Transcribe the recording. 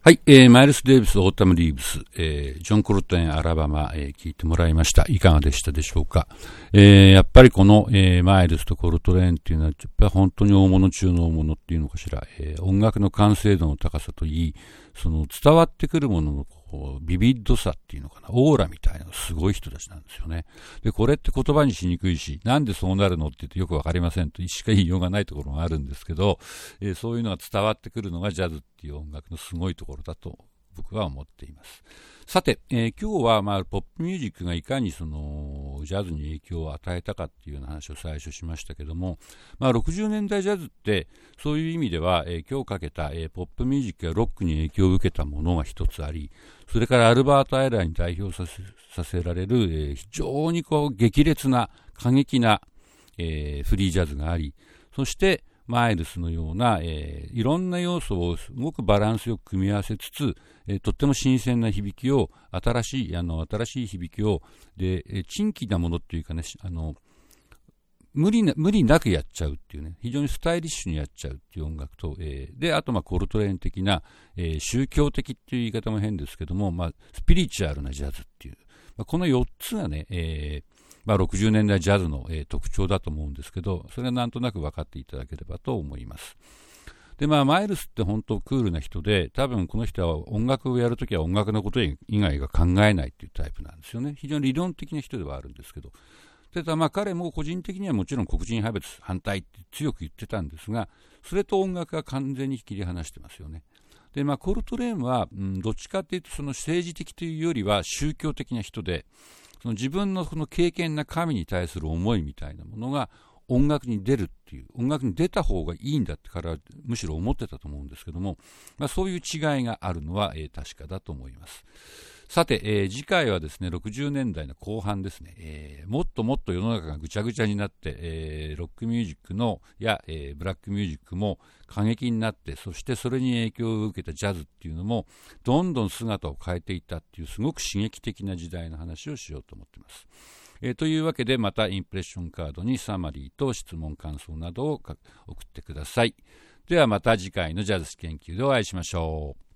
はい、えー、マイルス・デイビス、 Autumn Leaves、えー、ジョン・コルトレーン、アラバマ、えー、聞いてもらいました。いかがでしたでしょうか？えー、やっぱりこの、えー、マイルスとコルトレーンっていうのは、やっぱり本当に大物中の大物っていうのかしら、えー、音楽の完成度の高さといい、その伝わってくるもののこうビビッドさっていうのかな、オーラみたいなのすごい人たちなんですよね。で、これって言葉にしにくいし、なんでそうなるのって言ってよくわかりませんと、しか言いようがないところがあるんですけど、えー、そういうのが伝わってくるのがジャズっていう音楽のすごいところだと僕は思っています。さて、えー、今日は、まあ、ポップミュージックがいかにそのジャズに影響を与えたかっていうような話を最初しましたけども、まあ、60年代ジャズってそういう意味では、えー、今日かけた、えー、ポップミュージックやロックに影響を受けたものが一つありそれからアルバート・アイラーに代表させさせられる、えー、非常にこう激烈な過激な、えー、フリージャズがありそしてマイルスのような、えー、いろんな要素をすごくバランスよく組み合わせつつ、えー、とっても新鮮な響きを、新しい、あの、新しい響きを、で、えー、珍奇なものっていうかね、あの、無理な、無理なくやっちゃうっていうね、非常にスタイリッシュにやっちゃうっていう音楽と、えー、で、あと、まあ、コルトレーン的な、えー、宗教的っていう言い方も変ですけども、まあ、スピリチュアルなジャズっていう、まあ、この4つがね、えー、まあ、60年代ジャズの、えー、特徴だと思うんですけど、それはなんとなく分かっていただければと思います。で、まあ、マイルスって本当クールな人で、多分この人は音楽をやるときは音楽のこと以外が考えないっていうタイプなんですよね。非常に理論的な人ではあるんですけど。ただまあ彼も個人的にはもちろん黒人派別反対って強く言ってたんですが、それと音楽が完全に切り離してますよね。で、まあ、コルトレーンは、うん、どっちかっていうとその政治的というよりは宗教的な人で、その自分のその経験な神に対する思いみたいなものが音楽に出るっていう音楽に出た方がいいんだってからむしろ思ってたと思うんですけども、まあ、そういう違いがあるのは、えー、確かだと思います。さて、えー、次回はですね、60年代の後半ですね、えー、もっともっと世の中がぐちゃぐちゃになって、えー、ロックミュージックのや、えブラックミュージックも過激になって、そしてそれに影響を受けたジャズっていうのも、どんどん姿を変えていったっていう、すごく刺激的な時代の話をしようと思っています。えー、というわけで、またインプレッションカードにサマリーと質問感想などを送ってください。ではまた次回のジャズ研究でお会いしましょう。